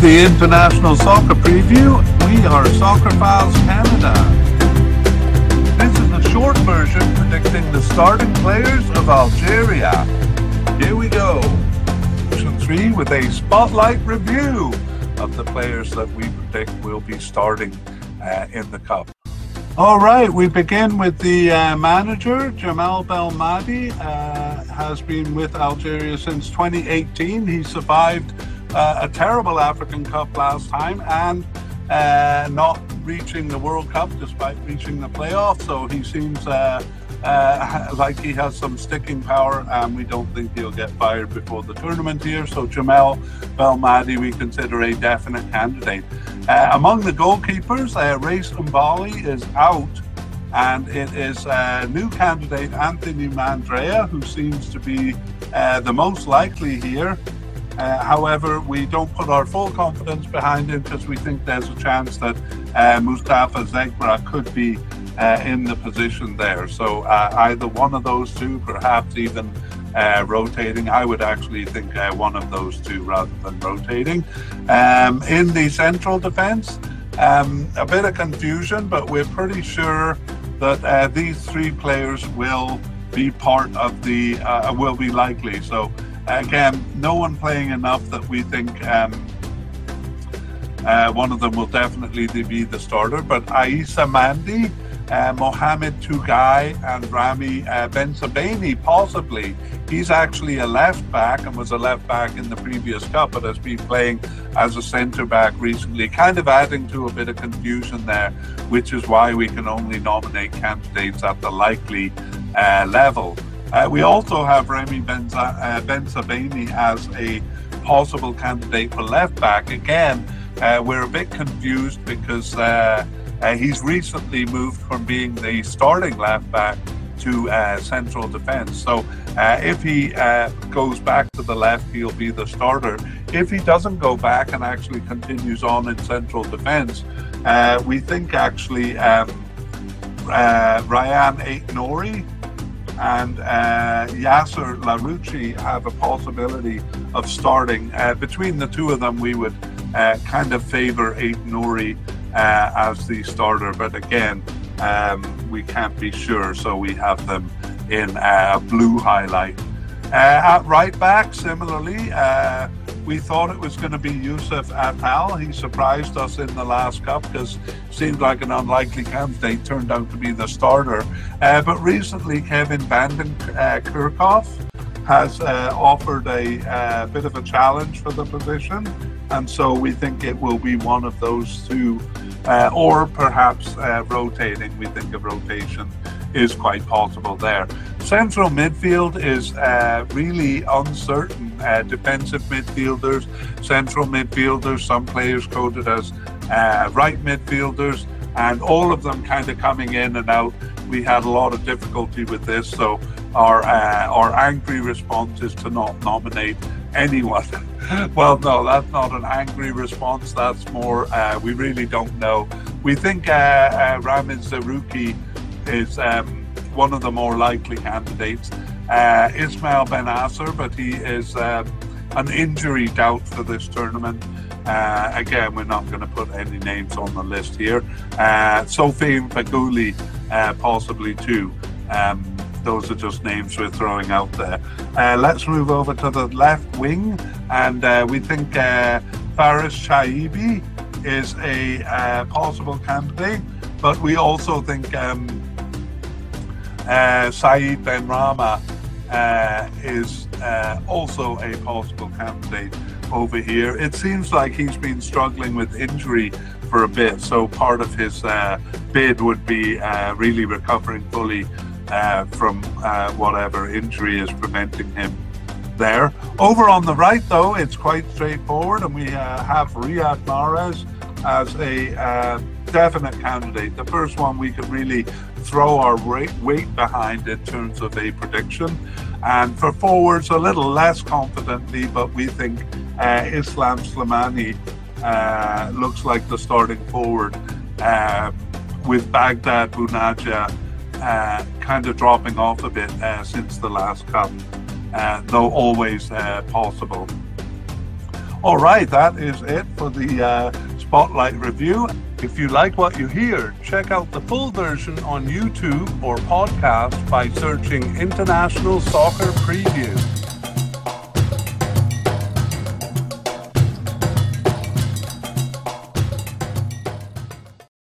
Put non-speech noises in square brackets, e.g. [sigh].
the International Soccer Preview. We are Soccerphiles Canada. This is the short version predicting the starting players of Algeria. Here we go. Section 3 with a spotlight review of the players that we predict will be starting uh, in the Cup. All right, we begin with the uh, manager, Djamel Belmadi, uh, has been with Algeria since 2018. He survived uh, a terrible African Cup last time and uh, not reaching the World Cup despite reaching the playoffs. So he seems uh, uh, [laughs] like he has some sticking power, and we don't think he'll get fired before the tournament here. So Djamel Belmadi, we consider a definite candidate. Uh, among the goalkeepers, uh, Raïs M'Bolhi is out. And it is a new candidate, Anthony Mandrea, who seems to be uh, the most likely here. Uh, however, we don't put our full confidence behind him because we think there's a chance that uh, Mustafa Zeghba could be uh, in the position there. So uh, either one of those two, perhaps even uh, rotating. I would actually think uh, one of those two rather than rotating. Um, in the central defence, um, a bit of confusion, but we're pretty sure that these three players will be part of the, will be likely. So again, no one playing enough that we think um, uh, one of them will definitely be the starter. But Aissa Mandi, uh, Mohamed Tougai, and Rami uh, Bensebaini, possibly. He's actually a left back and was a left back in the previous cup, but has been playing as a centre back recently, kind of adding to a bit of confusion there, which is why we can only nominate candidates at the likely uh, level. Uh, we also have Remy Benza, uh, Bensebaini as a possible candidate for left back. Again, uh, we're a bit confused because uh, uh, he's recently moved from being the starting left back to uh, central defence. So if he goes back to the left, he'll be the starter. If he doesn't go back and actually continues on in central defence, we think actually um, Ryan Aït-Nouri and uh, Yasser Larouci have a possibility of starting. Uh, between the two of them, we would uh, kind of favour Aït-Nouri uh, as the starter, but again, um, we can't be sure, so we have them in a blue highlight. Uh, at right back, similarly, uh, we thought it was going to be Youssef Attal. He surprised us in the last cup because seemed like an unlikely candidate. Turned out to be the starter. Uh, but recently, Kevin Vanden uh, Kerkhof has uh, offered a uh, bit of a challenge for the position, and so we think it will be one of those two, uh, or perhaps uh, rotating. We think of rotation is quite possible there. Central midfield is uh, really uncertain. Uh, defensive midfielders, central midfielders, some players coded as uh, right midfielders, and all of them kind of coming in and out. We had a lot of difficulty with this, so our uh, our angry response is to not nominate anyone. [laughs] well, no, that's not an angry response. That's more uh, we really don't know. We think uh, uh, Ramiz Zerrouki is um, one of the more likely candidates. Uh, Ismail Bennacer, but he is um, an injury doubt for this tournament. Uh, again, we're not going to put any names on the list here. Uh, Sofiane Feghouli, uh, possibly too. Um, those are just names we're throwing out there. Uh, let's move over to the left wing, and we think uh, Farès Chaïbi is a possible candidate, but we also think um, uh, Saïd Benrahma uh, is uh, also a possible candidate over here. It seems like he's been struggling with injury for a bit, so part of his uh, bid would be uh, really recovering fully uh, from whatever injury is preventing him there. Over on the right, though, it's quite straightforward, and we have Riyad Mahrez as a definite candidate. The first one we can really throw our weight behind in terms of a prediction. And for forwards, a little less confidently, but we think uh, Islam Slimani uh, looks like the starting forward uh, with Baghdad Bounedjah uh, kind of dropping off a bit uh, since the last cup, uh, though always possible. All right, that is it for the Spotlight review. If you like what you hear, check out the full version on YouTube or podcast by searching International Soccer Preview.